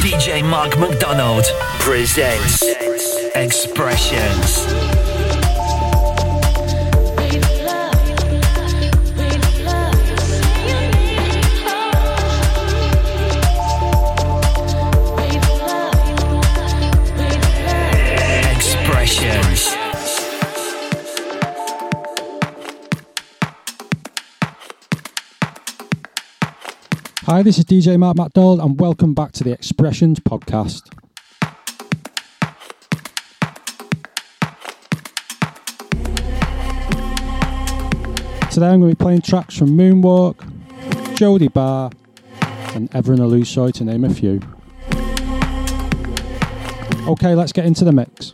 DJ Mark McDonald presents Expressions. Hi, this is DJ Mark McDonald, and welcome back to the Expressions podcast. Today I'm going to be playing tracks from Moonwalk, Jody Barr, and Evren Ulusoy, to name a few. Okay, let's get into the mix.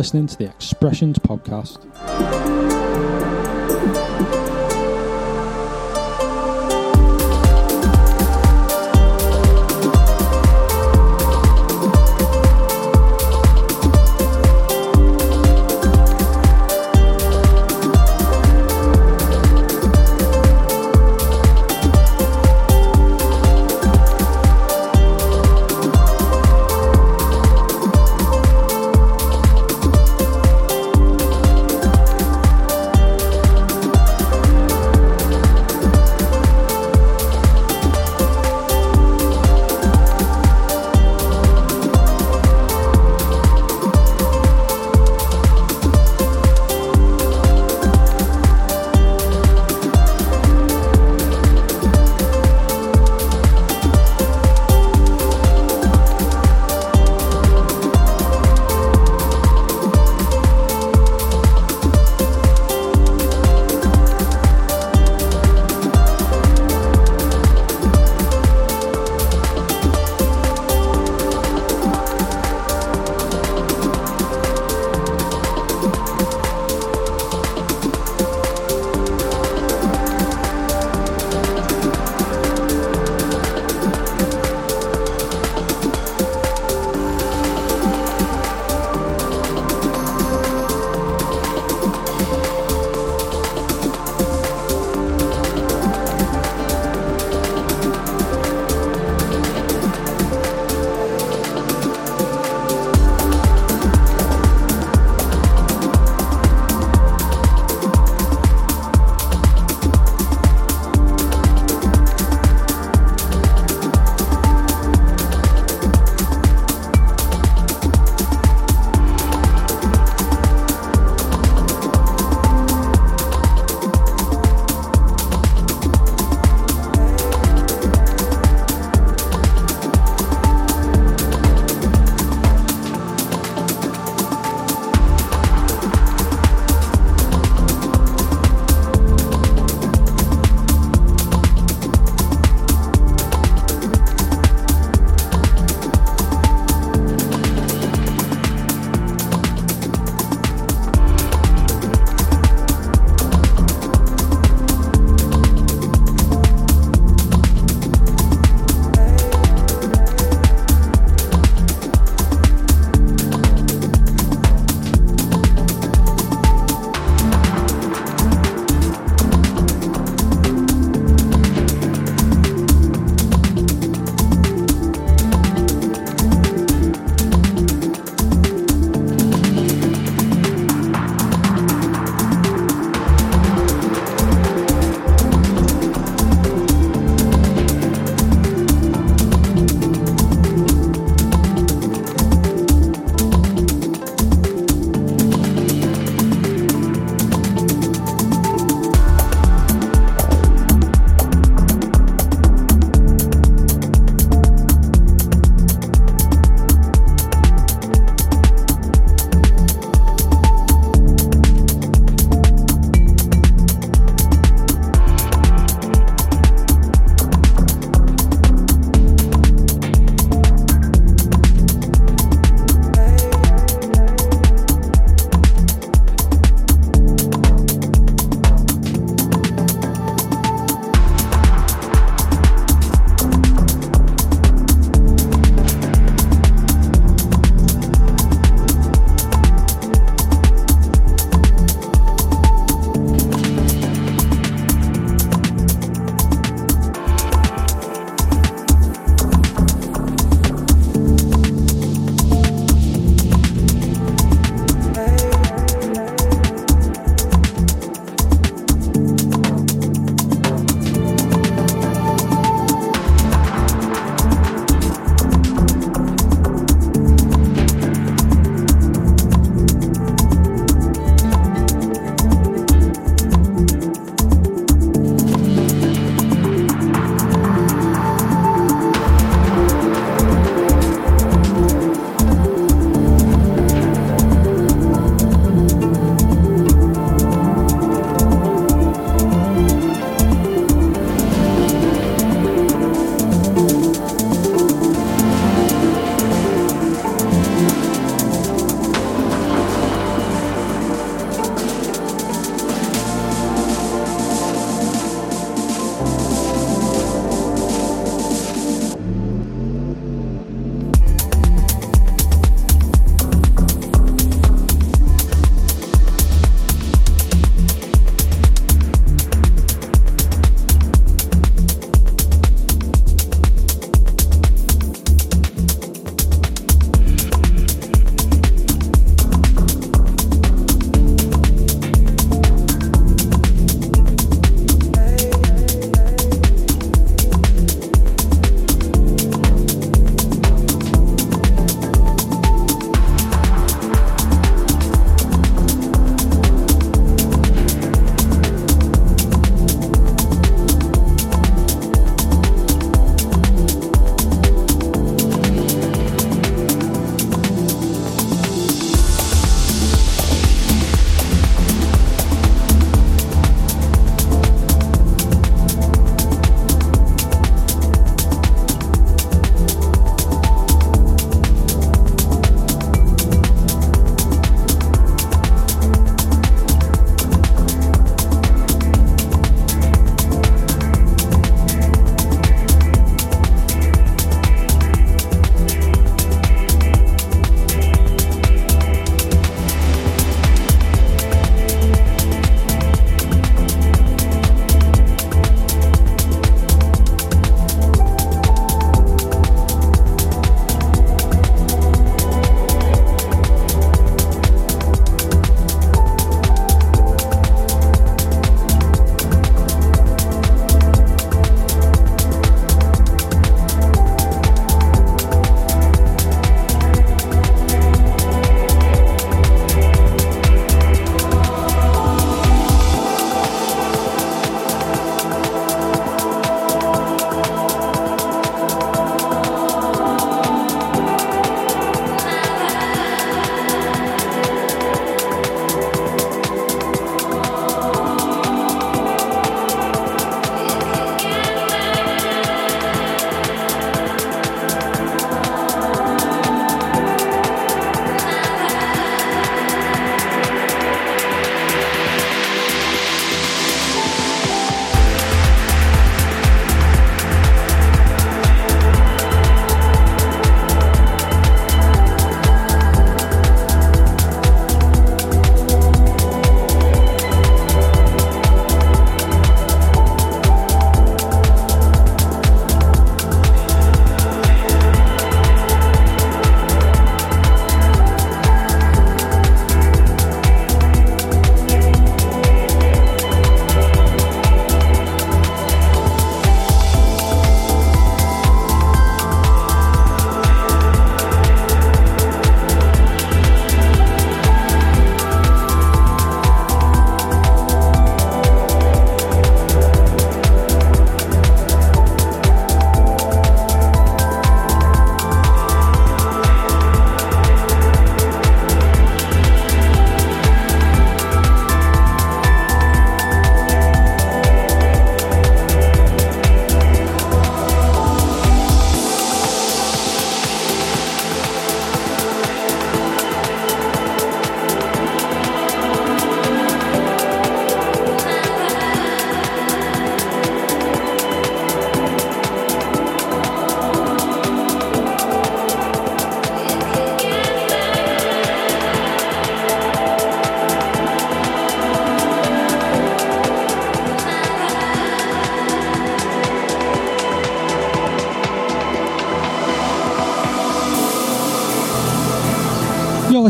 Listening to the Expressions Podcast.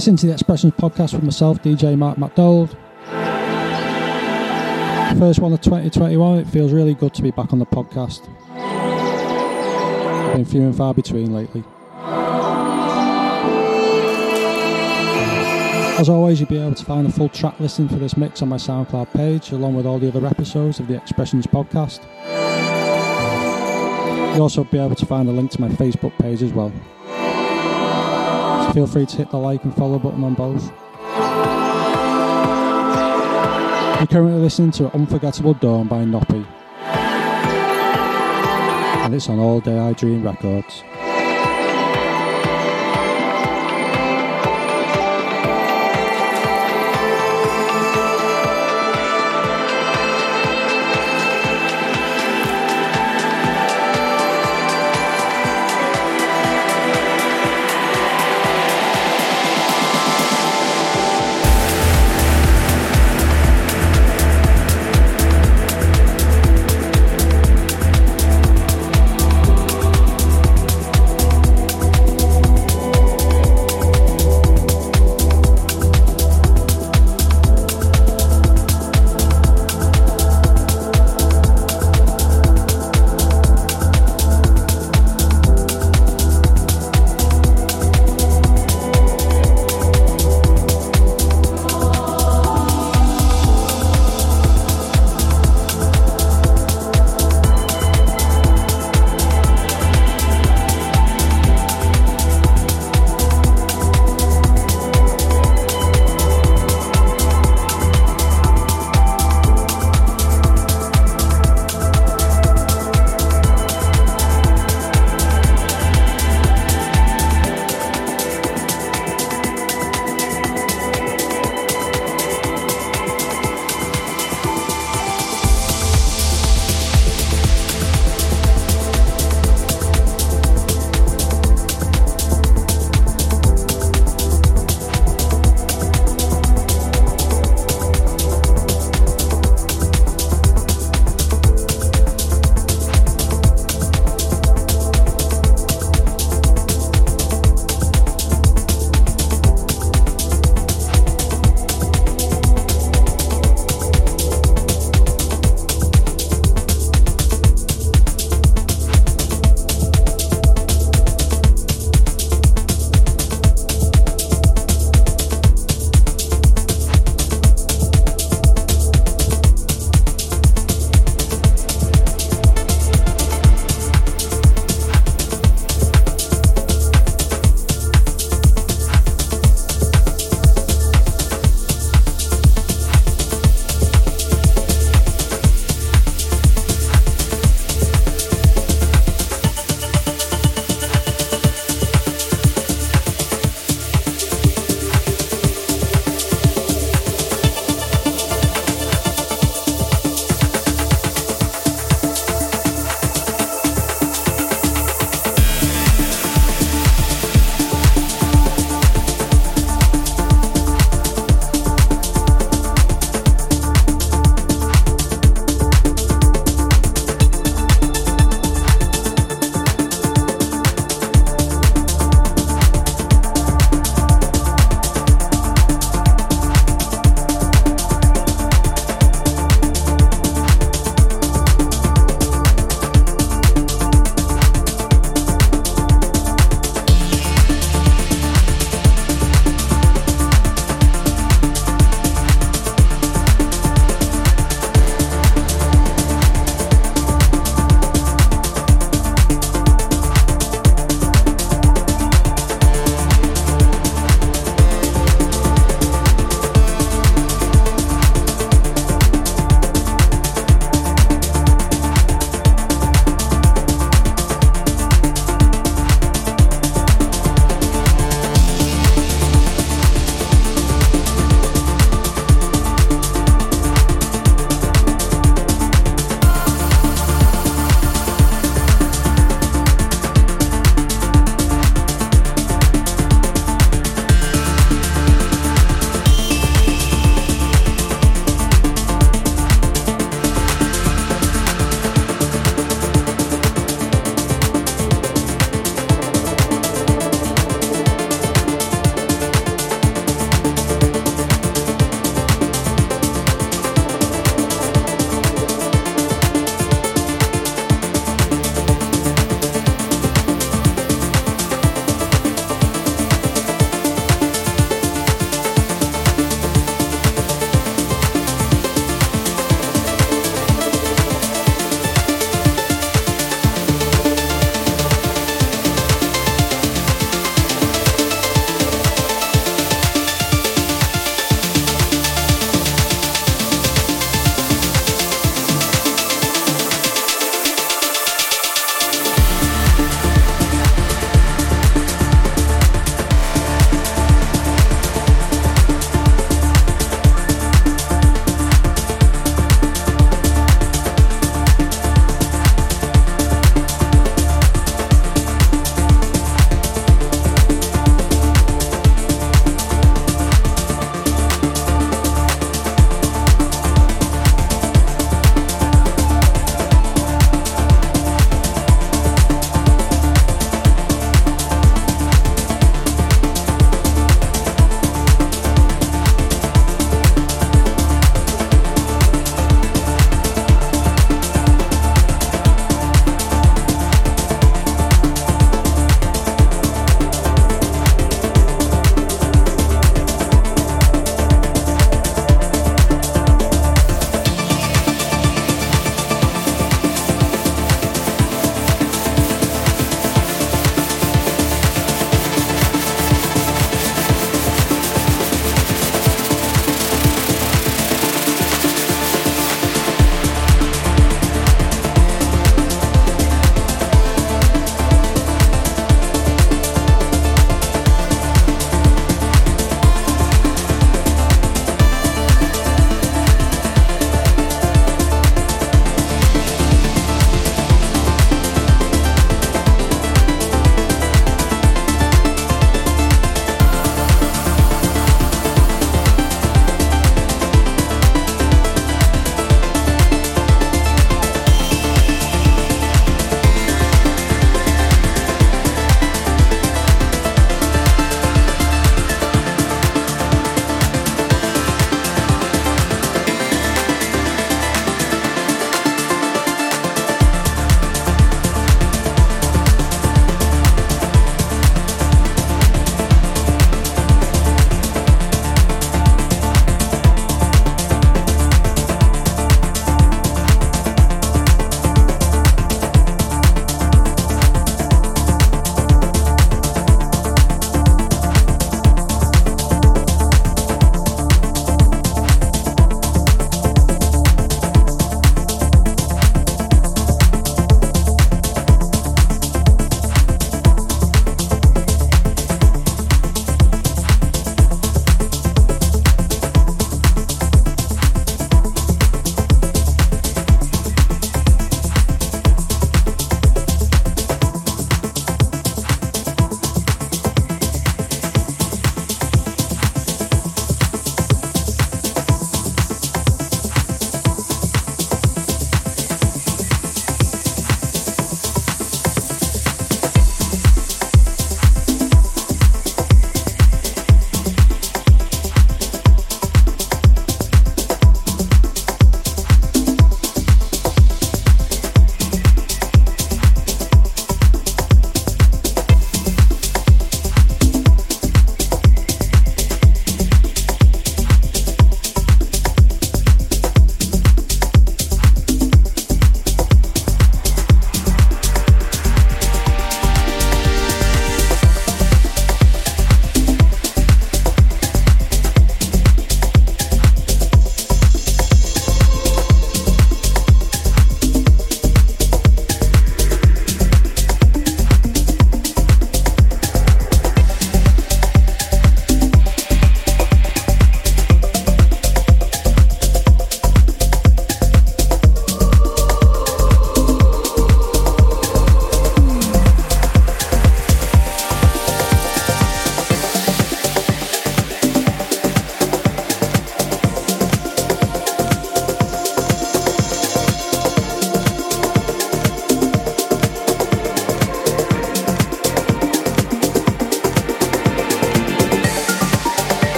Listening to the Expressions podcast with myself, DJ Mark McDonald. First one of 2021. It feels really good to be back on the podcast. Been few and far between lately. As always, you'll be able to find a full track listing for this mix on my SoundCloud page, along with all the other episodes of the Expressions podcast. You'll also be able to find a link to my Facebook page as well. Feel free to hit the like and follow button on both. You're currently listening to Unforgettable Dawn by Nopi. And it's on All Day I Dream Records.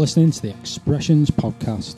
Listening to the Expressions Podcast.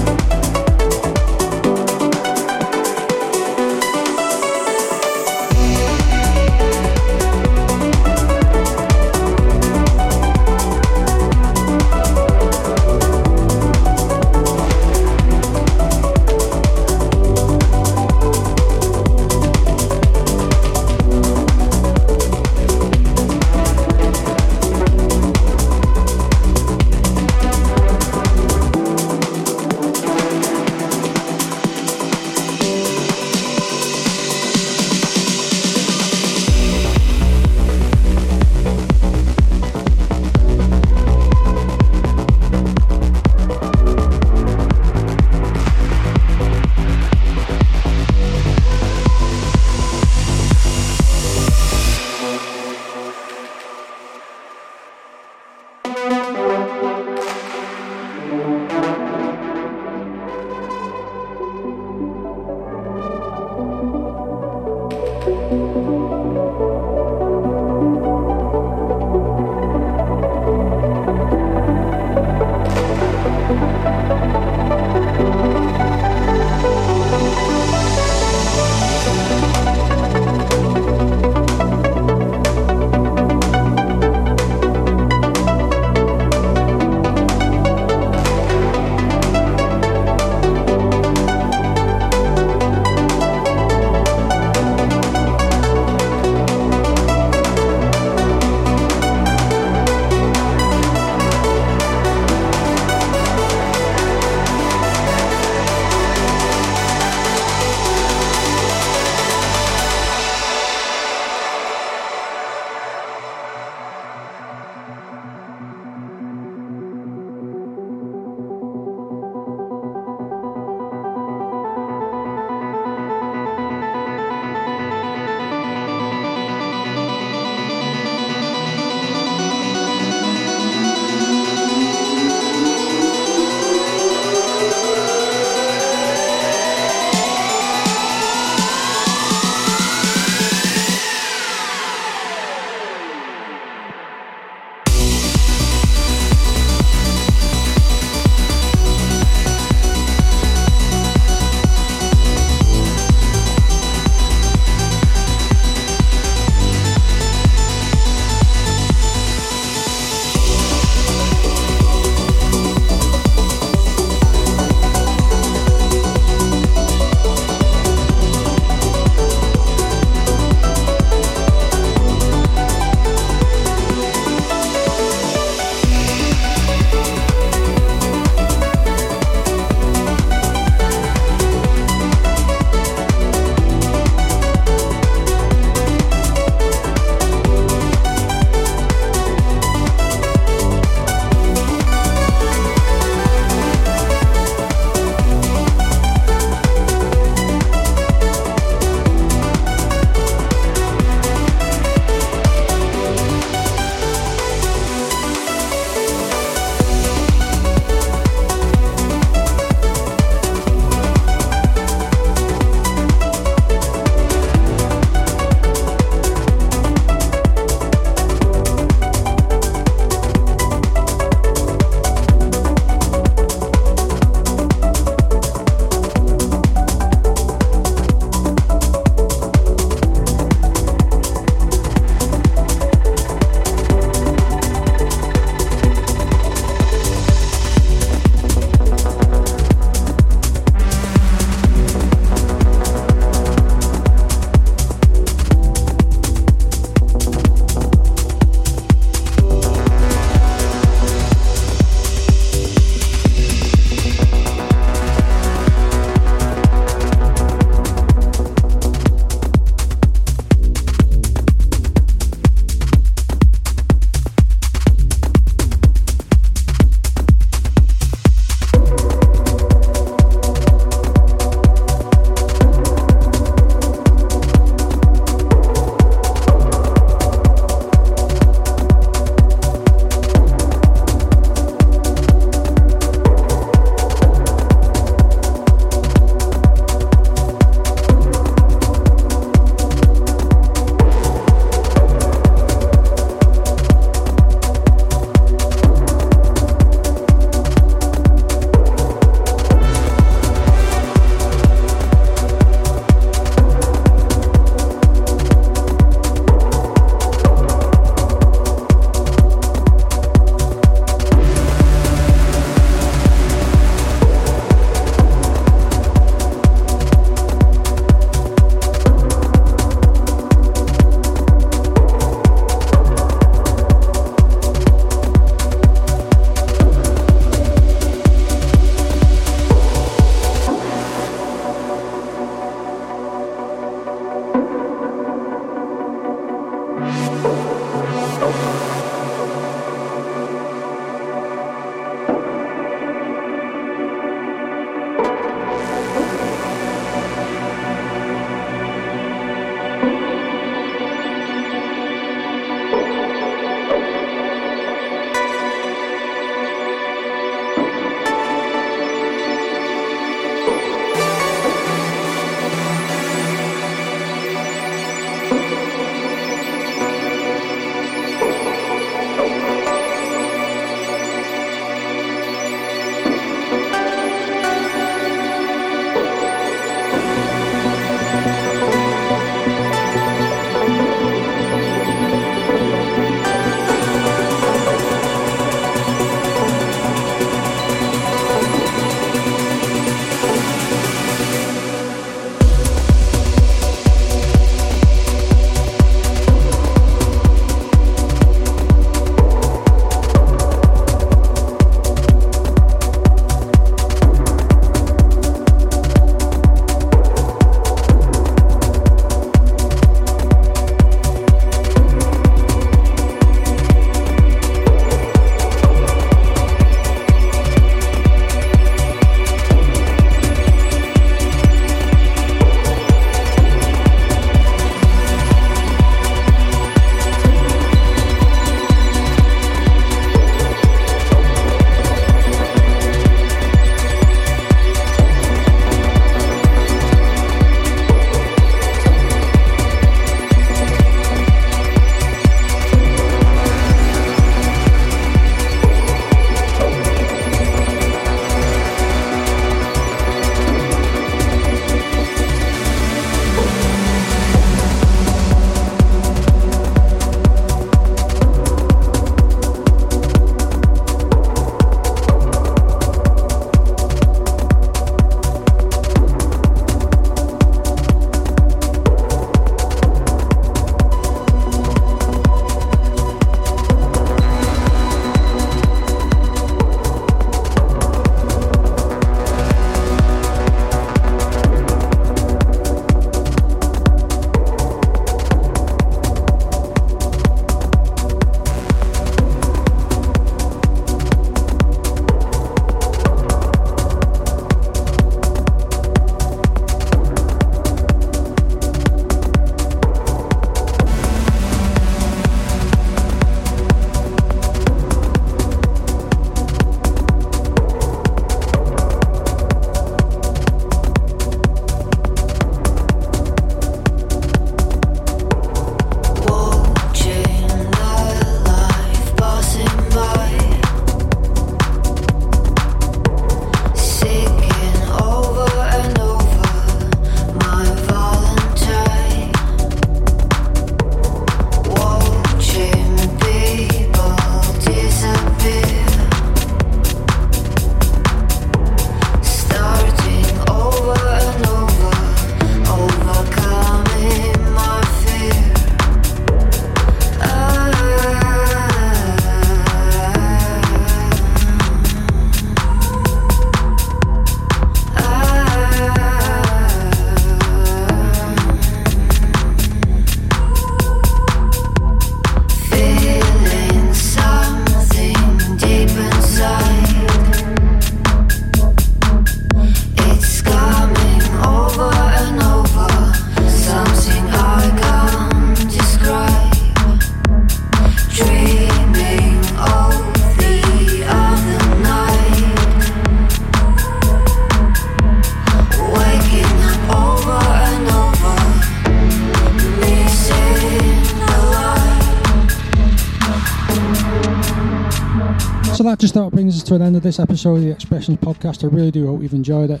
This episode of the Expressions podcast. I really do hope you've enjoyed it.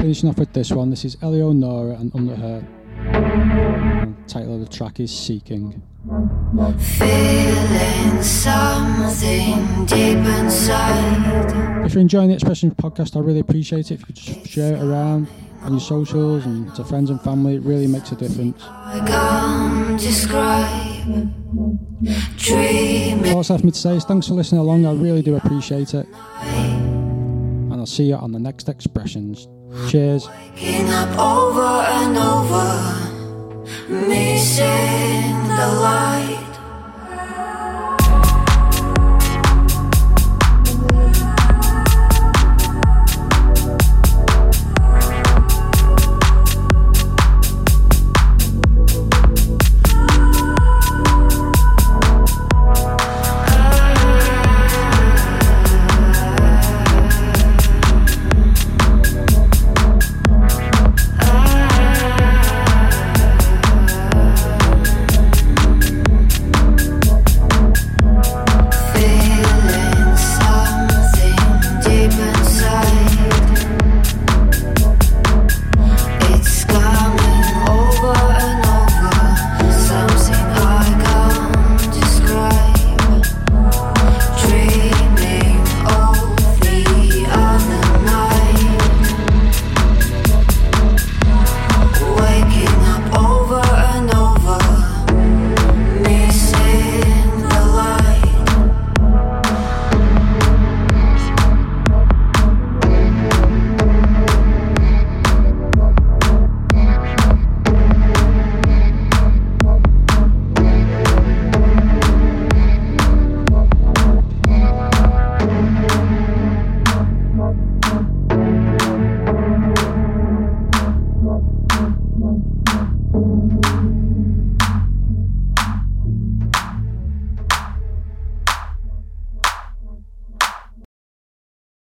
Finishing off with this one. This is Elio Eleonora and UNDERHER. And title of the track is Seeking. Feeling something deep inside. If you're enjoying the Expressions podcast, I really appreciate it if you could just share it around on your socials and to friends and family. It really makes a difference. I. All that's left me to say is thanks for listening along. I really do appreciate it. And I'll see you on the next Expressions. Cheers. Waking up over and over, missing the light.